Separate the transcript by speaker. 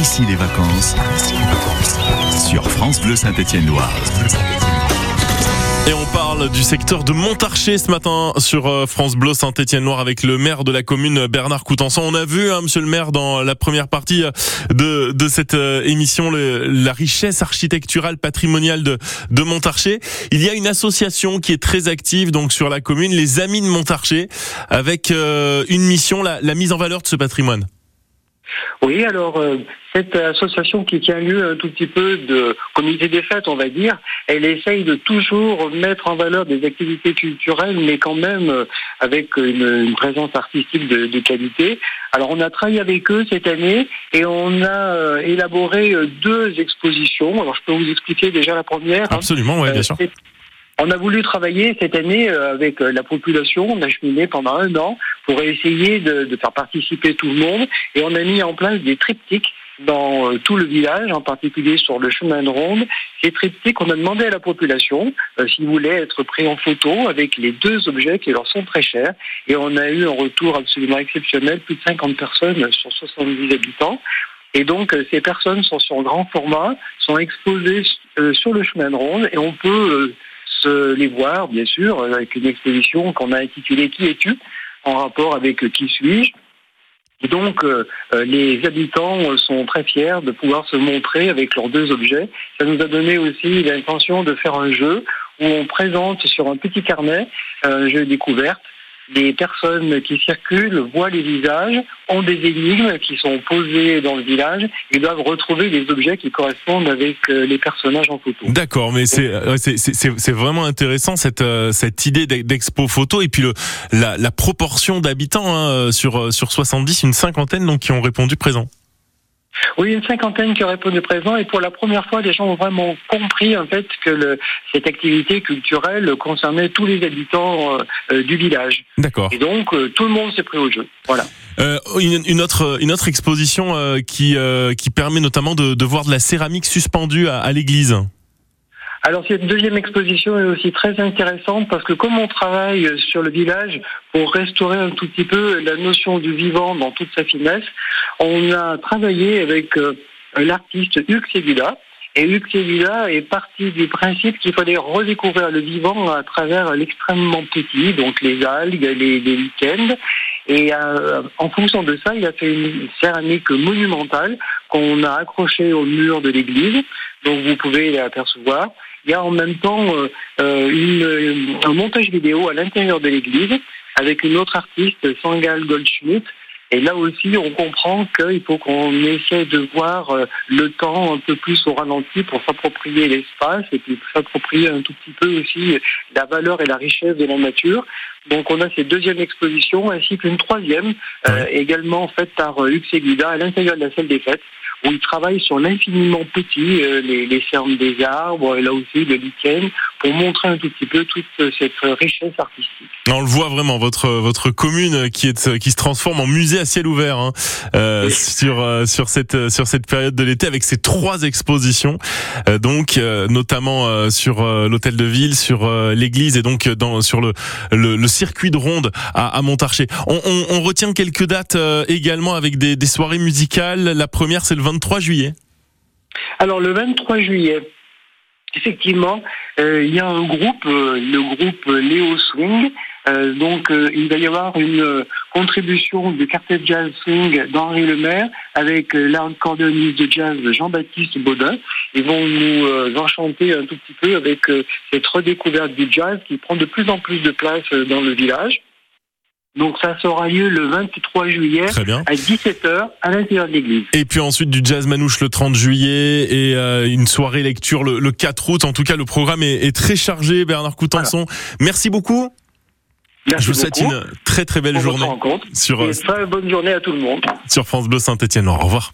Speaker 1: ici les vacances sur France Bleu Saint-Étienne-Loire.
Speaker 2: Et on parle du secteur de Montarcher ce matin sur euh, France Bleu Saint-Étienne-Loire avec le maire de la commune Bernard Coutançon. On a vu, hein, monsieur le maire, dans la première partie euh, de, de cette euh, émission, le, la richesse architecturale patrimoniale de, de Montarcher. Il y a une association qui est très active donc sur la commune, les Amis de Montarcher, avec une mission, la, la mise en valeur de ce patrimoine.
Speaker 3: Oui, alors euh, cette association qui tient lieu un tout petit peu de comité des fêtes, on va dire, elle essaye de toujours mettre en valeur des activités culturelles, mais quand même euh, avec une, présence artistique de, de, qualité. Alors on a travaillé avec eux cette année et on a euh, élaboré deux expositions. Alors je peux vous expliquer déjà la première.
Speaker 2: Hein. Absolument, oui, bien sûr.
Speaker 3: On a voulu travailler cette année avec la population, on a cheminé pendant un an pour essayer de, de, faire participer tout le monde. Et on a mis en place des triptyques dans euh, tout le village, en particulier sur le chemin de ronde. Ces triptyques, on a demandé à la population euh, s'ils voulaient être pris en photo avec les deux objets qui leur sont très chers. Et on a eu un retour absolument exceptionnel, plus de 50 personnes sur 70 habitants. Et donc, euh, ces personnes sont sur grand format, sont exposées sur le chemin de ronde et on peut se les voir, bien sûr, avec une exposition qu'on a intitulée Qui es-tu? En rapport avec qui suis-je. Donc, euh, euh, les habitants sont très fiers de pouvoir se montrer avec leurs deux objets. Ça nous a donné aussi l'intention de faire un jeu où on présente sur un petit carnet un jeu découverte les personnes qui circulent voient les visages, ont des énigmes qui sont posées dans le village et doivent retrouver des objets qui correspondent avec euh, les personnages en photo.
Speaker 2: D'accord, mais c'est c'est vraiment intéressant cette euh, cette idée d'expo photo et puis le la, la proportion d'habitants hein, sur sur 70, une cinquantaine donc qui ont répondu présent.
Speaker 3: Oui, une cinquantaine qui répondu présent et pour la première fois, les gens ont vraiment compris en fait que le, cette activité culturelle concernait tous les habitants euh, euh, du village.
Speaker 2: D'accord.
Speaker 3: Et donc euh, tout le monde s'est pris au jeu. Voilà.
Speaker 2: Une, une, autre une autre exposition qui qui permet notamment de, de, voir de la céramique suspendue à, à l'église.
Speaker 3: Alors cette deuxième exposition est aussi très intéressante parce que comme on travaille sur le village pour restaurer un tout petit peu la notion du vivant dans toute sa finesse, on a travaillé avec euh, l'artiste Hugues Segula. Et Hugues Segula est parti du principe qu'il fallait redécouvrir le vivant à travers l'extrêmement petit, donc les algues, les, les week-ends. Et euh, en fonction de ça, il a fait une céramique monumentale qu'on a accrochée au mur de l'église. Donc vous pouvez l'apercevoir. Il y a en même temps euh, un montage vidéo à l'intérieur de l'église avec une autre artiste, Sangal Goldschmidt. Et là aussi, on comprend qu'il faut qu'on essaie de voir euh, le temps un peu plus au ralenti pour s'approprier l'espace et puis s'approprier un tout petit peu aussi la valeur et la richesse de la nature. Donc on a cette deuxième exposition ainsi qu'une troisième, également faite par Hugues Seguida à l'intérieur de la salle des fêtes où il travaille sur l'infiniment petit, euh, les, les fermes des arbres, et là aussi le lichen, pour montrer un tout petit peu toute cette richesse artistique.
Speaker 2: On le voit vraiment, votre votre commune qui est qui se transforme en musée à ciel ouvert hein, euh, sur euh, sur cette sur cette période de l'été avec ces trois expositions, euh, donc euh, notamment sur l'hôtel de ville, sur l'église et donc dans sur le, le, le circuit de ronde à, à Montarcher. On, on, on, retient quelques dates également avec des, des soirées musicales. La première c'est le 23 juillet.
Speaker 3: Alors le 23 juillet, effectivement, euh, il y a un groupe, euh, le groupe Léo Swing. Euh, donc, il va y avoir une contribution du quartet jazz swing d'Henri Lemaire avec l'accordéoniste de jazz Jean-Baptiste Baudin. Ils vont nous enchanter un tout petit peu avec cette redécouverte du jazz qui prend de plus en plus de place dans le village. Donc ça sera lieu le 23 juillet à 17h à l'intérieur de l'église.
Speaker 2: Et puis ensuite du jazz manouche le 30 juillet et euh, une soirée lecture le, 4 août. En tout cas, le programme est, très chargé. Bernard Coutenson, merci beaucoup.
Speaker 3: Merci
Speaker 2: Je vous souhaite une très très belle journée.
Speaker 3: Sur, une très bonne journée à tout le monde.
Speaker 2: Sur France Bleu Saint-Etienne. Au revoir.